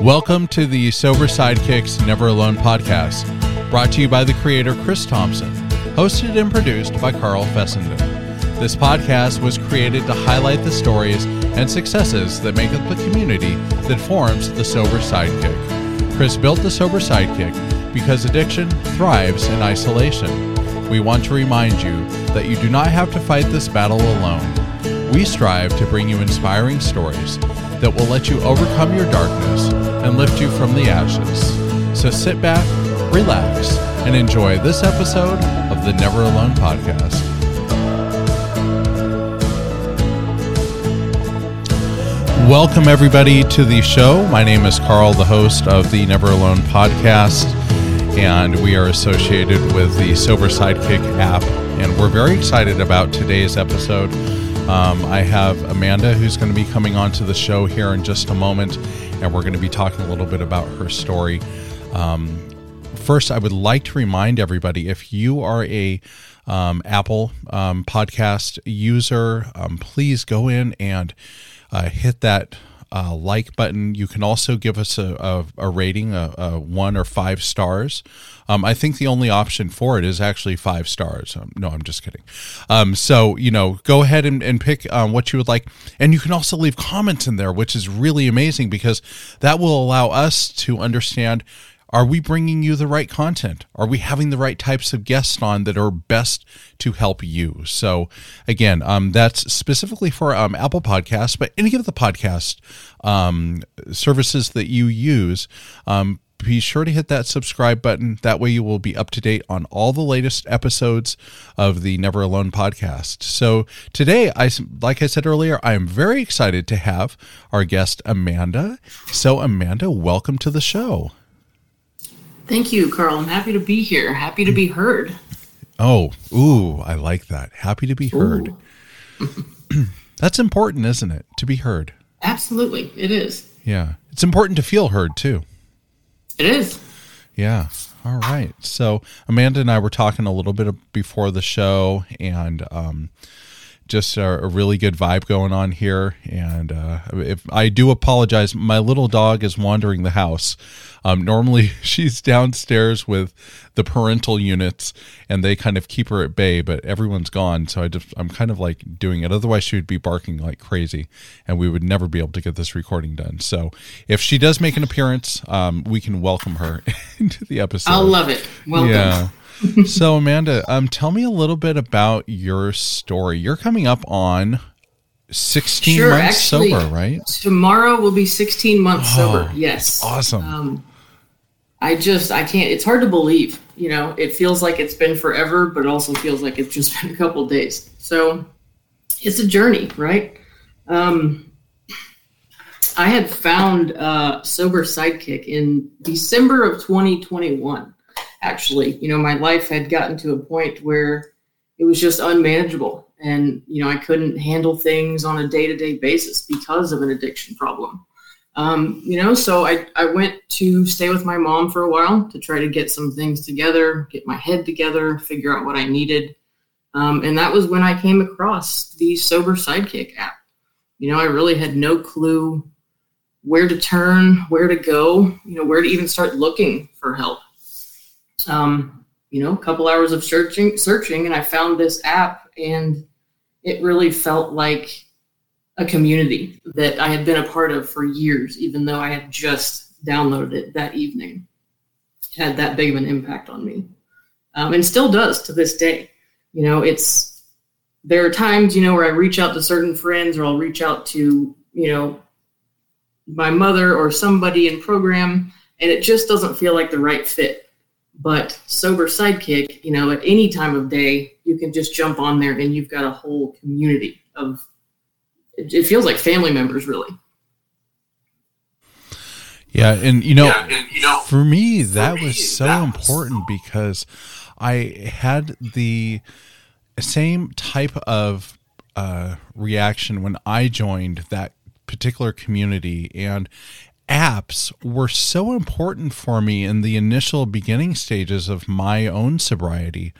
Welcome to the Sober Sidekicks Never Alone podcast, brought to you by the creator Chris Thompson, hosted and produced by Carl Fessenden. This podcast was created to highlight the stories and successes that make up the community that forms the Sober Sidekick. Chris built the Sober Sidekick because addiction thrives in isolation. We want to remind you that you do not have to fight this battle alone. We strive to bring you inspiring stories that will let you overcome your darkness and lift you from the ashes. So sit back, relax, and enjoy this episode of the Never Alone podcast. Welcome, everybody, to the show. My name is Carl, the host of the Never Alone podcast, and we are associated with the Sober Sidekick app. And we're very excited about today's episode. Um, I have Amanda who's going to be coming on to the show here in just a moment, and we're going to be talking a little bit about her story. Um, first, I would like to remind everybody if you are a um, Apple um, podcast user, um, please go in and uh, hit that uh, like button. You can also give us a, a, a rating, a, a, one or five stars. Um, I think the only option for it is actually five stars. Um, no, I'm just kidding. Um, so, you know, go ahead and, and pick um, what you would like. And you can also leave comments in there, which is really amazing because that will allow us to understand are we bringing you the right content? Are we having the right types of guests on that are best to help you? So, again, um, that's specifically for um, Apple Podcasts, but any of the podcast um, services that you use, um, be sure to hit that subscribe button. That way, you will be up to date on all the latest episodes of the Never Alone podcast. So, today, I, like I said earlier, I am very excited to have our guest, Amanda. So, Amanda, welcome to the show. Thank you, Carl. I'm happy to be here. Happy to be heard. Oh, ooh, I like that. Happy to be heard. That's important, isn't it? To be heard. Absolutely, it is. Yeah. It's important to feel heard too. It is. Yeah. All right. So Amanda and I were talking a little bit before the show, and um, just a, a, really good vibe going on here. And uh, if I do apologize, my little dog is wandering the house. Um, normally, she's downstairs with the parental units, and they kind of keep her at bay. But everyone's gone, so I just I'm kind of like doing it. Otherwise, she would be barking like crazy, and we would never be able to get this recording done. So if she does make an appearance, um, we can welcome her into the episode. I'll love it. Welcome. Yeah so Amanda, um, tell me a little bit about your story. You're coming up on 16 sure, months actually, sober, right? Tomorrow will be 16 months oh, sober. Yes. Awesome. Um, I just I can't it's hard to believe, you know. It feels like it's been forever, but it also feels like it's just been a couple days. So it's a journey, right? Um I had found uh sober sidekick in December of 2021 actually. You know, my life had gotten to a point where it was just unmanageable. And, you know, I couldn't handle things on a day to day basis because of an addiction problem. Um, you know, so I, I went to stay with my mom for a while to try to get some things together, get my head together, figure out what I needed. Um, and that was when I came across the Sober Sidekick app. You know, I really had no clue where to turn, where to go, you know, where to even start looking for help um, you know, a couple hours of searching, searching, and I found this app, and it really felt like a community that I had been a part of for years, even though I had just downloaded it that evening. It had that big of an impact on me, um, and still does to this day. You know, it's there are times you know where I reach out to certain friends, or I'll reach out to you know my mother or somebody in program, and it just doesn't feel like the right fit but sober sidekick, you know, at any time of day, you can just jump on there and you've got a whole community of. It, it feels like family members, really. Yeah, and you know, yeah, and, you know for me that for me, was so that important was so... because I had the same type of uh, reaction when I joined that particular community, and apps were so important for me in the initial beginning stages of my own sobriety.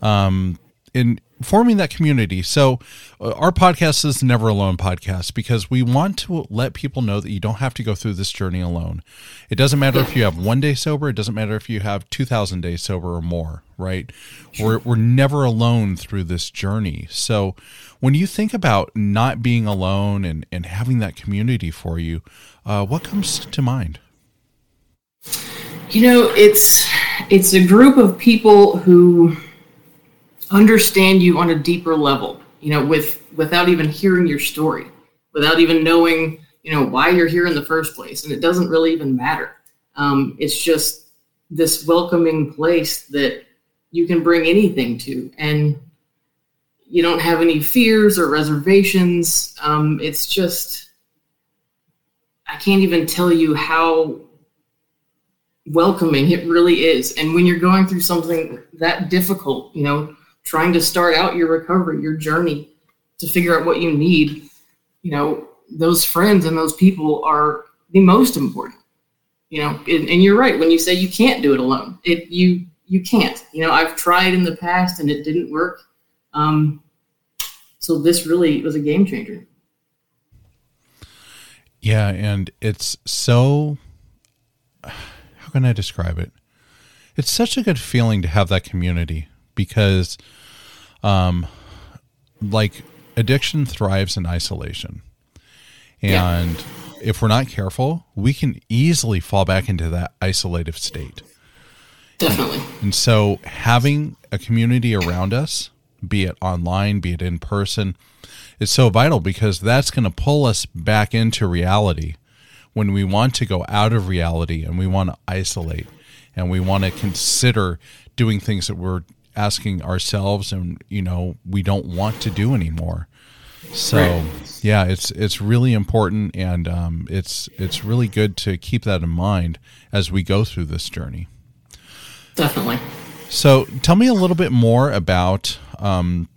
Um, and forming that community. So, uh, our podcast is Never Alone podcast because we want to let people know that you don't have to go through this journey alone. It doesn't matter if you have one day sober, it doesn't matter if you have 2,000 days sober or more, right? We're, we're never alone through this journey. So, when you think about not being alone and, and having that community for you, uh, what comes to mind? You know, it's it's a group of people who understand you on a deeper level, you know, with without even hearing your story, without even knowing, you know, why you're here in the first place. And it doesn't really even matter. Um, it's just this welcoming place that you can bring anything to. And you don't have any fears or reservations. Um, it's just, I can't even tell you how welcoming it really is. And when you're going through something that difficult, you know, trying to start out your recovery, your journey to figure out what you need, you know, those friends and those people are the most important. You know, and, and you're right when you say you can't do it alone. It you you can't. You know, I've tried in the past and it didn't work. Um, so this really was a game changer. Yeah, and it's so how can I describe it? It's such a good feeling to have that community because um like addiction thrives in isolation. And yeah. if we're not careful, we can easily fall back into that isolative state. Definitely. And so having a community around us, be it online, be it in person, is so vital because that's going to pull us back into reality when we want to go out of reality and we want to isolate and we want to consider doing things that we're asking ourselves and you know we don't want to do anymore. So right. yeah it's it's really important and um, it's it's really good to keep that in mind as we go through this journey. Definitely. So tell me a little bit more about um,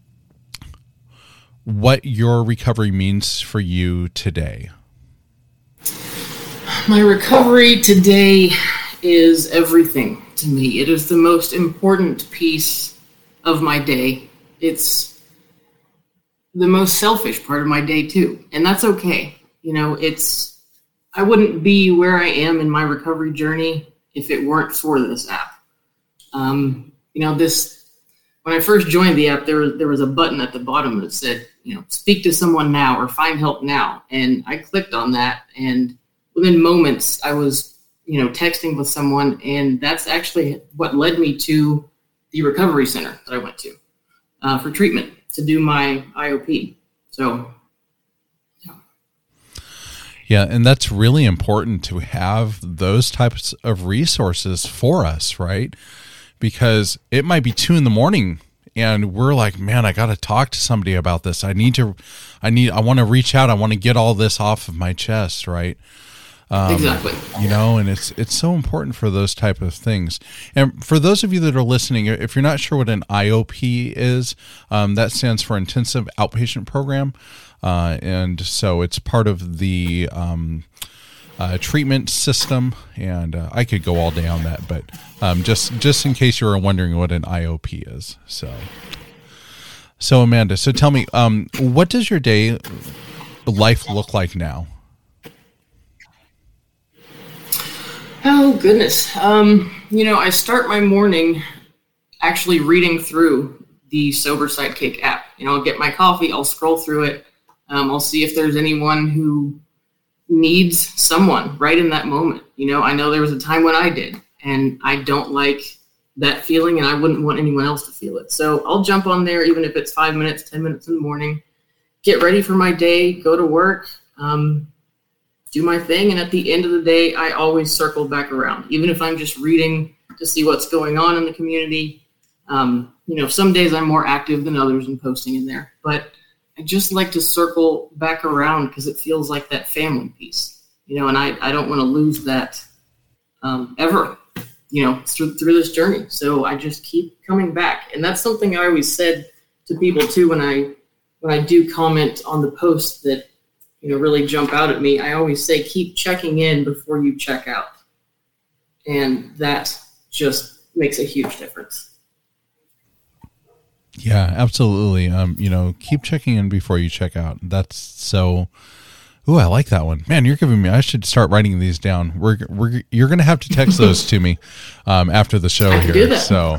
what your recovery means for you today. My recovery today is everything to me. It is the most important piece of my day. It's the most selfish part of my day too, and that's okay. You know, it's I wouldn't be where I am in my recovery journey if it weren't for this app. Um, you know, this when I first joined the app, there there was a button at the bottom that said, you know, speak to someone now or find help now, and I clicked on that and within moments, I was, you know, texting with someone, and that's actually what led me to the recovery center that I went to uh, for treatment to do my IOP. So, yeah. Yeah, and that's really important to have those types of resources for us, right? Because it might be two in the morning and we're like, man, I got to talk to somebody about this. I need to, I need, I want to reach out. I want to get all this off of my chest, right? Um, exactly. You know, and it's it's so important for those type of things. And for those of you that are listening, if you're not sure what an IOP is, um, that stands for Intensive Outpatient Program, uh, and so it's part of the um, uh, treatment system. And uh, I could go all day on that, but um, just just in case you were wondering what an IOP is, so. So Amanda, so tell me, um, what does your day life look like now? Oh goodness. Um, you know, I start my morning actually reading through the Sober Sidekick app. You know, I'll get my coffee, I'll scroll through it, um, I'll see if there's anyone who needs someone right in that moment. You know, I know there was a time when I did, and I don't like that feeling, and I wouldn't want anyone else to feel it. So I'll jump on there, even if it's five minutes, 10 minutes in the morning, get ready for my day, go to work. Um, do my thing. And at the end of the day, I always circle back around, even if I'm just reading to see what's going on in the community. Um, you know, some days I'm more active than others in posting in there, but I just like to circle back around because it feels like that family piece, you know, and I, I don't want to lose that um, ever, you know, through, through this journey. So I just keep coming back. And that's something I always said to people too when I when I do comment on the post that you know really jump out at me, I always say keep checking in before you check out, and that just makes a huge difference. Yeah, absolutely. Um, you know, keep checking in before you check out. That's so. Ooh, I like that one, man. You're giving me. I should start writing these down. We're we're you're gonna have to text those to me um, after the show I can do here. that. So,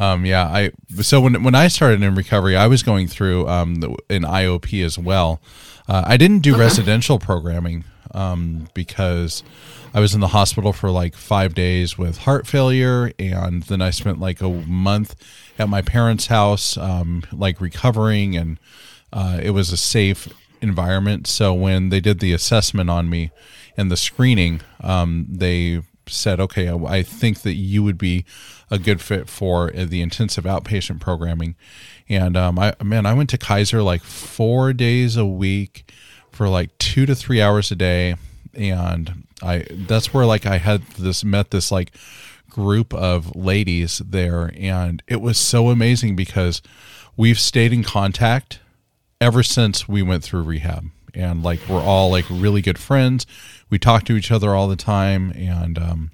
um, yeah, I so when when I started in recovery, I was going through um, the, an IOP as well. Uh, I didn't do residential programming um, because I was in the hospital for like five days with heart failure, and then I spent like a month at my parents' house, um, like recovering, and uh, it was a safe environment. So when they did the assessment on me and the screening, um, they said, "Okay, I, I think that you would be a good fit for uh, the intensive outpatient programming." And um, I man, I went to Kaiser like four days a week for like two to three hours a day, and I that's where like I had this met this like group of ladies there, and it was so amazing because we've stayed in contact ever since we went through rehab. And like we're all like really good friends. We talk to each other all the time. And um,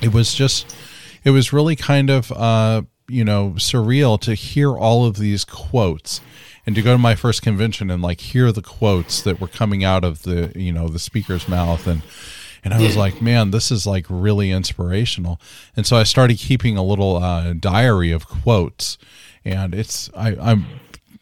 it was just it was really kind of uh, you know surreal to hear all of these quotes and to go to my first convention and like hear the quotes that were coming out of the you know the speaker's mouth. And and I was like, man, this is like really inspirational. And so I started keeping a little uh, diary of quotes, and it's I, I'm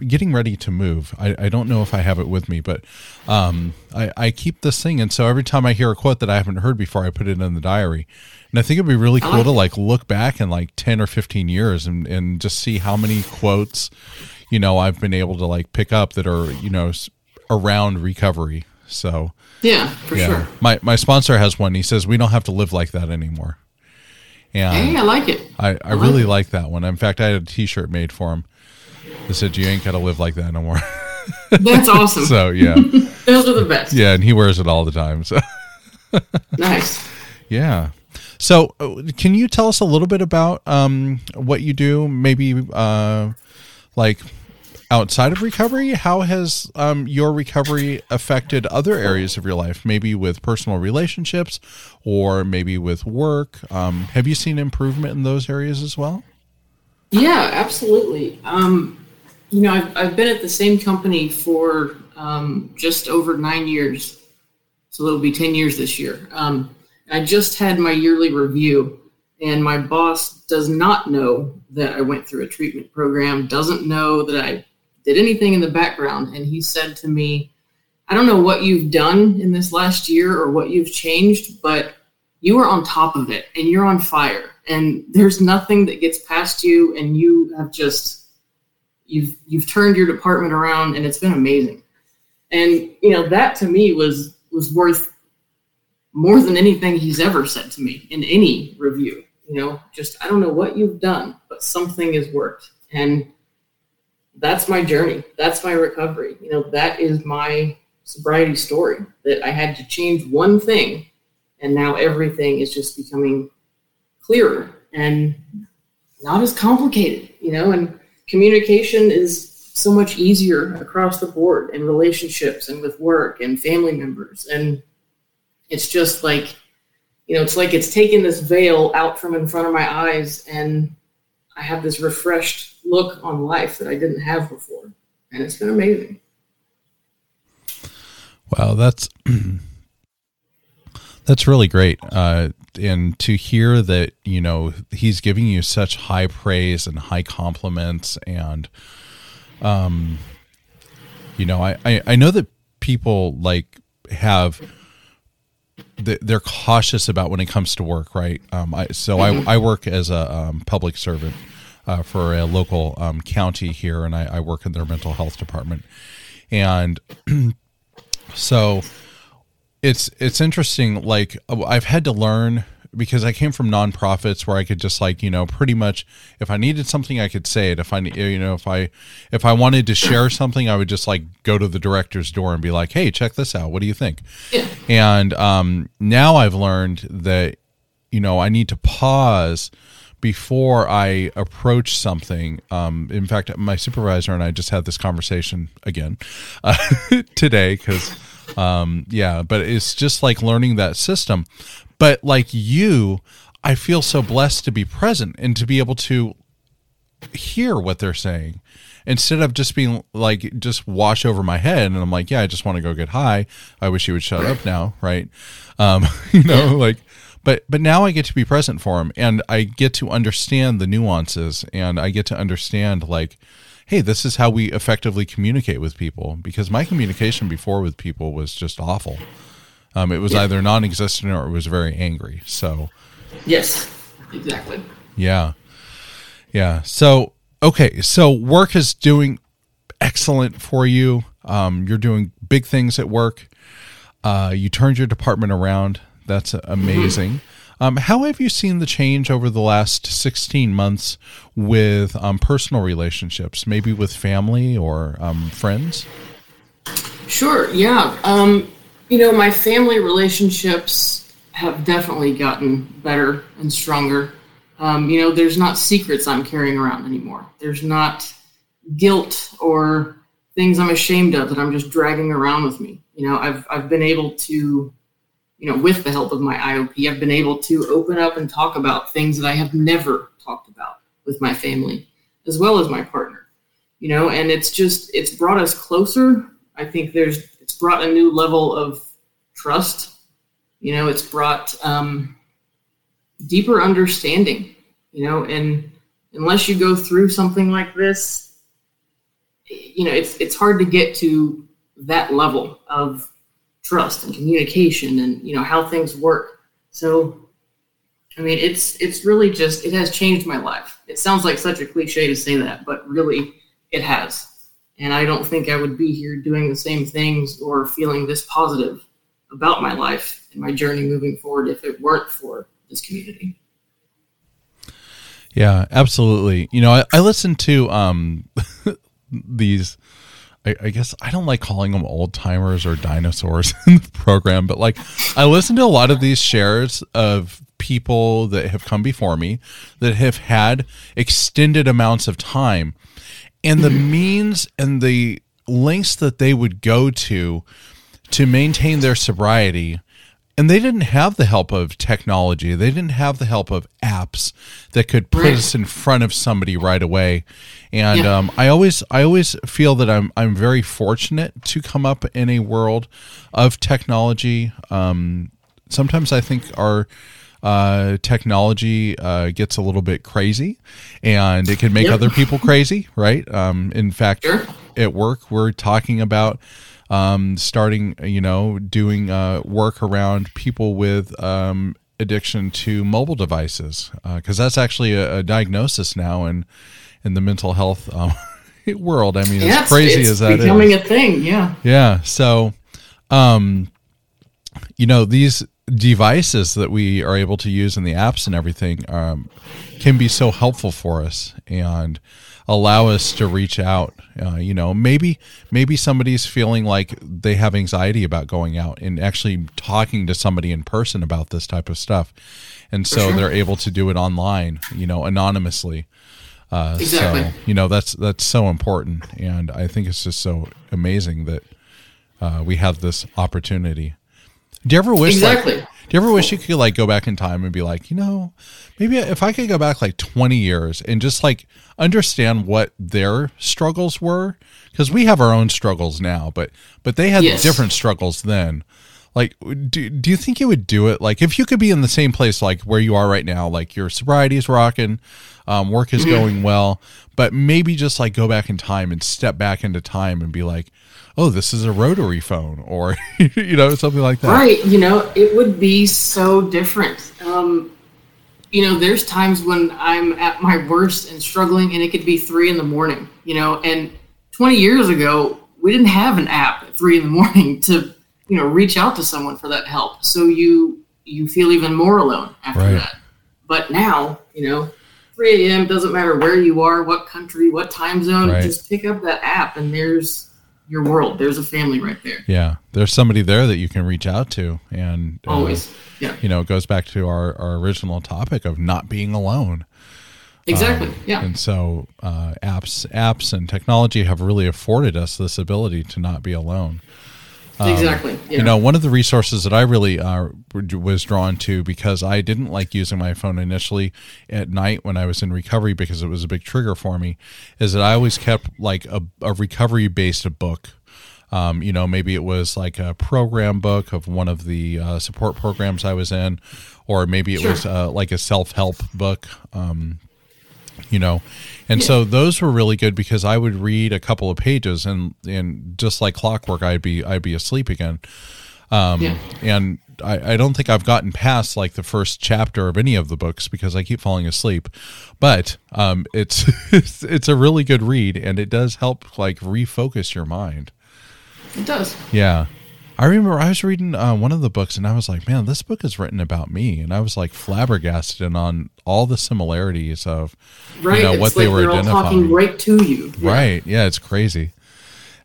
getting ready to move. I, I don't know if I have it with me, but um, I, I keep this thing, and so every time I hear a quote that I haven't heard before, I put it in the diary. And I think it'd be really cool to like look back in like ten or fifteen years and and just see how many quotes, you know, I've been able to like pick up that are you know around recovery. So Yeah, for yeah, sure. my my sponsor has one. He says we don't have to live like that anymore. And Hey, I like it. I, I really like that one. In fact, I had a T-shirt made for him that said, "You ain't got to live like that no more." That's awesome. so yeah, Those are the best. yeah, and he wears it all the time. So Nice. yeah. So uh, can you tell us a little bit about um, what you do? Maybe uh, like outside of recovery, how has um, your recovery affected other areas of your life? Maybe with personal relationships, or maybe with work. Um, have you seen improvement in those areas as well? Yeah, absolutely. Um, you know, I've, I've been at the same company for um, just over nine years. So it'll be 10 years this year. Um, I just had my yearly review, and my boss does not know that I went through a treatment program, doesn't know that I did anything in the background. And he said to me, I don't know what you've done in this last year or what you've changed, but you are on top of it and you're on fire and there's nothing that gets past you and you have just you've you've turned your department around and it's been amazing. And you know that to me was was worth more than anything he's ever said to me in any review you know? Just i don't know what you've done but something has worked. And that's my journey. That's my recovery. You know that is my sobriety story that i had to change one thing and now everything is just becoming clearer and not as complicated you know and communication is so much easier across the board in relationships and with work and family members. And it's just like you know it's like it's taken this veil out from in front of my eyes and i have this refreshed look on life that i didn't have before. And it's been amazing. Wow, that's that's really great. Uh, and to hear that, you know, he's giving you such high praise and high compliments, and um, you know, I I, I know that people like have th- they're cautious about when it comes to work, right? Um, I, so I, I work as a um, public servant uh, for a local um, county here, and I, I work in their mental health department. And so it's it's interesting. Like I've had to learn because I came from nonprofits where I could just like you know pretty much if I needed something I could say it. If I you know if I if I wanted to share something I would just like go to the director's door and be like, hey, check this out. What do you think? yeah And um, now I've learned that, you know, I need to pause before I approach something. Um, in fact, my supervisor and I just had this conversation again uh, today because, um, yeah, but it's just like learning that system. But like you, I feel so blessed to be present and to be able to hear what they're saying. Instead of just being like just wash over my head and i'm like yeah i just want to go get high. I wish you would shut up now right? Um you know like but but now i get to be present for him and i get to understand the nuances and i get to understand like hey this is how we effectively communicate with people because my communication before with people was just awful um, it was Yeah. either non-existent or it was very angry so Yes, exactly. yeah. Yeah. So, okay. So, work is doing excellent for you. Um, you're doing big things at work. Uh, you turned your department around. That's amazing. Um, how have you seen the change over the last 16 months with um, personal relationships, maybe with family or um, friends? Sure. Yeah. Um, you know, my family relationships have definitely gotten better and stronger. Um, you know, there's not secrets I'm carrying around anymore. There's not guilt or things I'm ashamed of that I'm just dragging around with me. You know, I've I've been able to, you know, with the help of my IOP, I've been able to open up and talk about things that I have never talked about with my family, as well as my partner. You know, and it's just it's brought us closer. I think there's it's brought a new level of trust. You know, it's brought um, deeper understanding. You know, and unless you go through something like this, you know, it's it's hard to get to that level of trust and communication and you know how things work. So, I mean, it's it's really just it has changed my life. It sounds like such a cliche to say that, but really, it has. And I don't think I would be here doing the same things or feeling this positive about my life and my journey moving forward if it weren't for this community. Yeah, absolutely. You know, I, I listen to um these I, I guess I don't like calling them old timers or dinosaurs in the program, but like I listen to a lot of these shares of people that have come before me that have had extended amounts of time. And the means and the lengths that they would go to to maintain their sobriety and they didn't have the help of technology they didn't have the help of apps that could put Right. us in front of somebody right away and Yeah. um, i always i always feel that i'm i'm very fortunate to come up in a world of technology um, sometimes i think our uh, technology uh, gets a little bit crazy and it can make Yep. other people crazy right um, in fact Sure. at work we're talking about um, starting you know doing uh, work around people with um, addiction to mobile devices because that's actually a, a diagnosis now in in the mental health um, world i mean Yeah, as crazy as that is becoming a thing. Yeah. yeah. So, um, you know, these devices that we are able to use in the apps and everything um, can be so helpful for us and allow us to reach out. Uh, you know, maybe maybe somebody's feeling like they have anxiety about going out and actually talking to somebody in person about this type of stuff, and so sure. they're able to do it online. You know, anonymously. Uh, Exactly. So you know that's that's so important, and I think it's just so amazing that uh, we have this opportunity. Do you ever wish? Exactly. Like, do you ever wish you could like go back in time and be like, you know, maybe if I could go back like twenty years and just like understand what their struggles were, because we have our own struggles now, but but they had Yes. different struggles then. Like, do, do you think you would do it? Like, if you could be in the same place, like where you are right now, like your sobriety is rocking, um, work is going well, but maybe just like go back in time and step back into time and be like, oh, this is a rotary phone, or you know, something like that. Right. You know, it would be so different. Um, you know, there's times when I'm at my worst and struggling, and it could be three in the morning, you know, and 20 years ago, we didn't have an app at three in the morning to, you know, reach out to someone for that help. So you, you feel even more alone after Right. that. But now, you know, 3 a.m. doesn't matter where you are, what country, what time zone, Right. just pick up that app and there's your world. There's a family right there. Yeah, there's somebody there that you can reach out to, and uh, Always. Yeah. you know, it goes back to our, our original topic of not being alone. Exactly. yeah. And so, uh, apps, apps, and technology have really afforded us this ability to not be alone. Exactly. Yeah. You know, one of the resources that I really uh, was drawn to because I didn't like using my phone initially at night when I was in recovery because it was a big trigger for me is that I always kept like a, a recovery based book. Um, you know, maybe it was like a program book of one of the uh, support programs I was in, or maybe it Sure. was uh, like a self help book. Um, you know and so those were really good because i would read a couple of pages and and just like clockwork i'd be i'd be asleep again um Yeah. and I, I don't think i've gotten past like the first chapter of any of the books because i keep falling asleep but um it's it's, it's a really good read and it does help like refocus your mind it does. yeah. I remember I was reading uh, one of the books and I was like, man, this book is written about me. And I was like flabbergasted and on all the similarities of, Right. you know, it's what they like were they're all identifying. talking right to you. Yeah. Right. Yeah, it's crazy.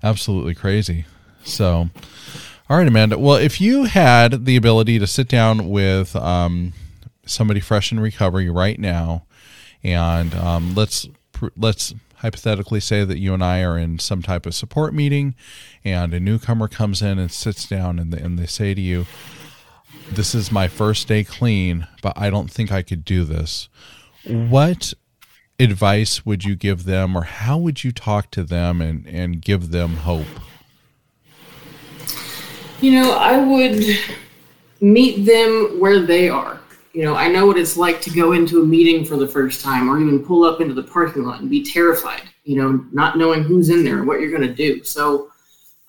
Absolutely crazy. So, all right, Amanda. Well, if you had the ability to sit down with um, somebody fresh in recovery right now, and um, let's let's hypothetically say that you and I are in some type of support meeting, and a newcomer comes in and sits down, and and they say to you, "This is my first day clean, but I don't think I could do this." What advice would you give them or how would you talk to them and, and give them hope You know, I would meet them where they are. You know, I know what it's like to go into a meeting for the first time or even pull up into the parking lot and be terrified, you know, not knowing who's in there and what you're going to do. So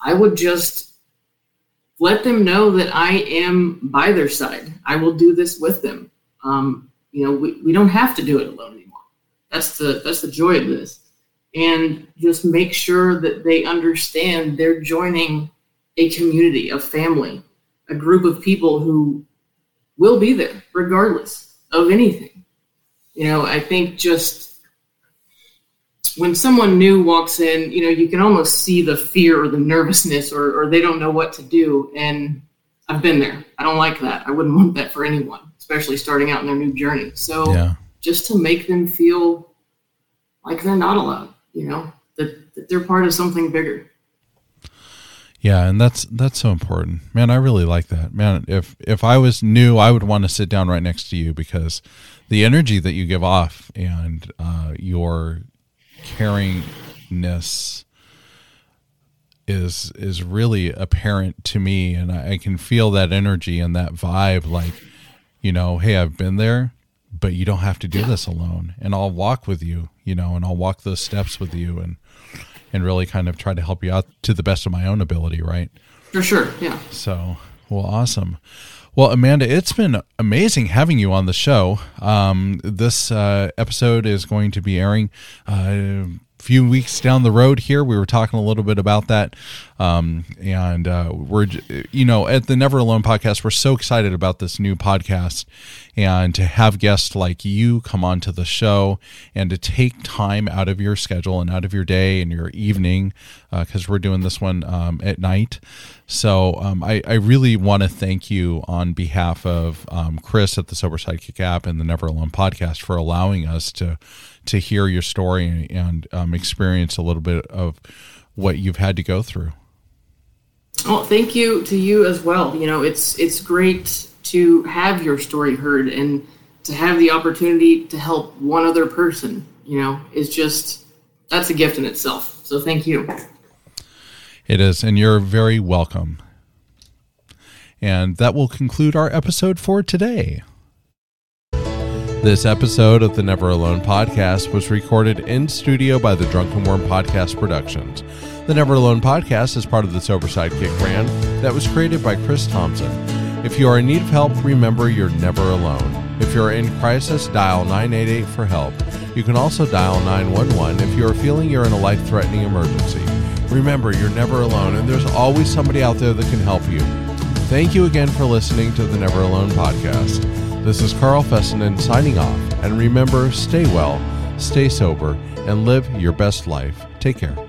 I would just let them know that I am by their side. I will do this with them. Um, you know, we, we don't have to do it alone anymore. That's the that's the joy of this. And just make sure that they understand they're joining a community, a family, a group of people who will be there regardless of anything. You know, I think just when someone new walks in, you know, you can almost see the fear or the nervousness or, or they don't know what to do. And I've been there. I don't like that. I wouldn't want that for anyone, especially starting out in their new journey. So yeah just to make them feel like they're not alone, you know, that, that they're part of something bigger. Yeah and that's that's so important. Man i really like that. Man if if i was new i would want to sit down right next to you because the energy that you give off and uh, your caringness is is really apparent to me and I, I can feel that energy and that vibe like you know hey i've been there but you don't have to do this alone and i'll walk with you you know and i'll walk those steps with you and and really kind of try to help you out to the best of my own ability right For sure. Yeah. so, well, awesome. Well, Amanda, it's been amazing having you on the show. Um, this uh, episode is going to be airing uh, few weeks down the road here. We were talking a little bit about that. Um, and uh, we're, you know, at the Never Alone podcast, we're so excited about this new podcast and to have guests like you come onto the show and to take time out of your schedule and out of your day and your evening because we're doing this one um, at night. So um, I, I really want to thank you on behalf of um, Chris at the Sober Sidekick app and the Never Alone podcast for allowing us to to hear your story and um, experience a little bit of what you've had to go through. Well, thank you to you as well. You know, it's it's great to have your story heard and to have the opportunity to help one other person. You know, is just that's a gift in itself. So thank you. It is, and you're very welcome. And that will conclude our episode for today. This episode of the Never Alone podcast was recorded in studio by the Drunken Worm Podcast Productions. The Never Alone podcast is part of the Sober Sidekick brand that was created by Chris Thompson. If you are in need of help, remember you're never alone. If you're in crisis, dial 988 for help. You can also dial 911 if you are feeling you're in a life threatening emergency. Remember, you're never alone, and there's always somebody out there that can help you. Thank you again for listening to the Never Alone podcast. This is Carl Fessenden signing off, and remember stay well, stay sober, and live your best life. Take care.